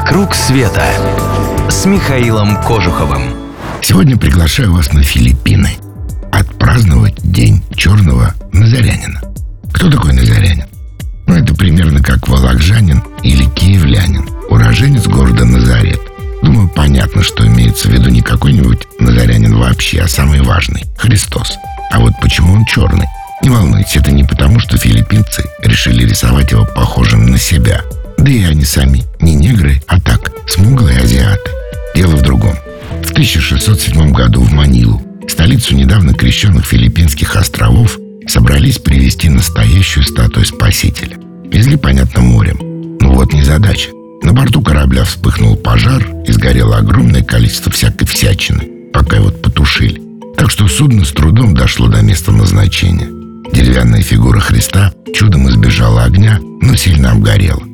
«Вокруг света» с Михаилом Кожуховым. Сегодня приглашаю вас на Филиппины. Отпраздновать День черного назарянина. Кто такой назарянин? Ну, это примерно как волокжанин или киевлянин, уроженец города Назарет. Думаю, понятно, что имеется в виду не какой-нибудь назарянин вообще, а самый важный – Христос. А вот почему он черный? Не волнуйтесь, это не потому, что филиппинцы решили рисовать его похожим на себя – да и они сами не негры, а так, смуглые азиаты. Дело в другом. В 1607 году в Манилу, столицу недавно крещенных Филиппинских островов, собрались привезти настоящую статую Спасителя. Везли, понятно, морем. Ну вот незадача. На борту корабля вспыхнул пожар и сгорело огромное количество всякой всячины, пока его потушили. Так что судно с трудом дошло до места назначения. Деревянная фигура Христа чудом избежала огня, но сильно обгорела.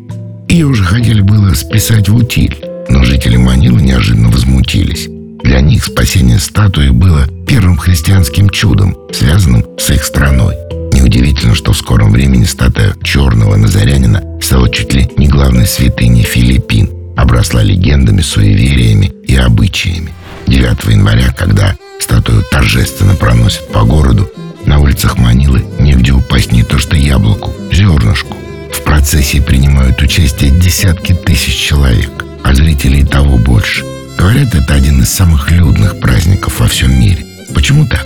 Ее уже хотели было списать в утиль, но жители Манилы неожиданно возмутились. Для них спасение статуи было первым христианским чудом, связанным с их страной. Неудивительно, что в скором времени статуя черного назарянина стала чуть ли не главной святыней Филиппин, обросла легендами, суевериями и обычаями. 9 января, когда статую торжественно проносят по городу, на улицах Манилы процессе принимают участие десятки тысяч человек, а зрителей того больше. Говорят, это один из самых людных праздников во всем мире. Почему так?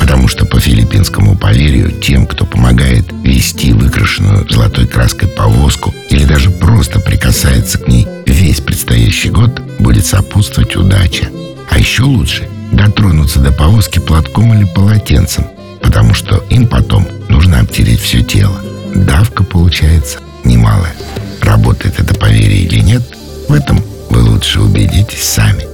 Потому что по филиппинскому поверью тем, кто помогает вести выкрашенную золотой краской повозку или даже просто прикасается к ней весь предстоящий год, будет сопутствовать удача. А еще лучше дотронуться до повозки платком или полотенцем, потому что им потом нужно обтереть все тело. Давка получается немалое. Работает это поверье или нет, в этом вы лучше убедитесь сами.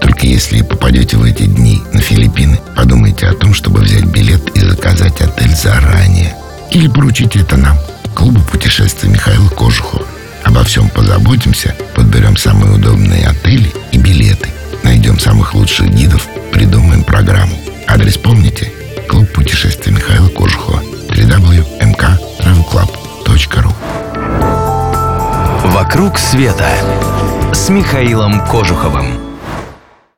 Только если попадете в эти дни на Филиппины, подумайте о том, чтобы взять билет и заказать отель заранее. Или поручите это нам, клубу путешествий Михаила Кожухова. Обо всем позаботимся, подберем самые удобные отели и билеты. Найдем самых лучших гидов, придумаем программу. Адрес помните? Клуб путешествий «Вокруг света» с Михаилом Кожуховым.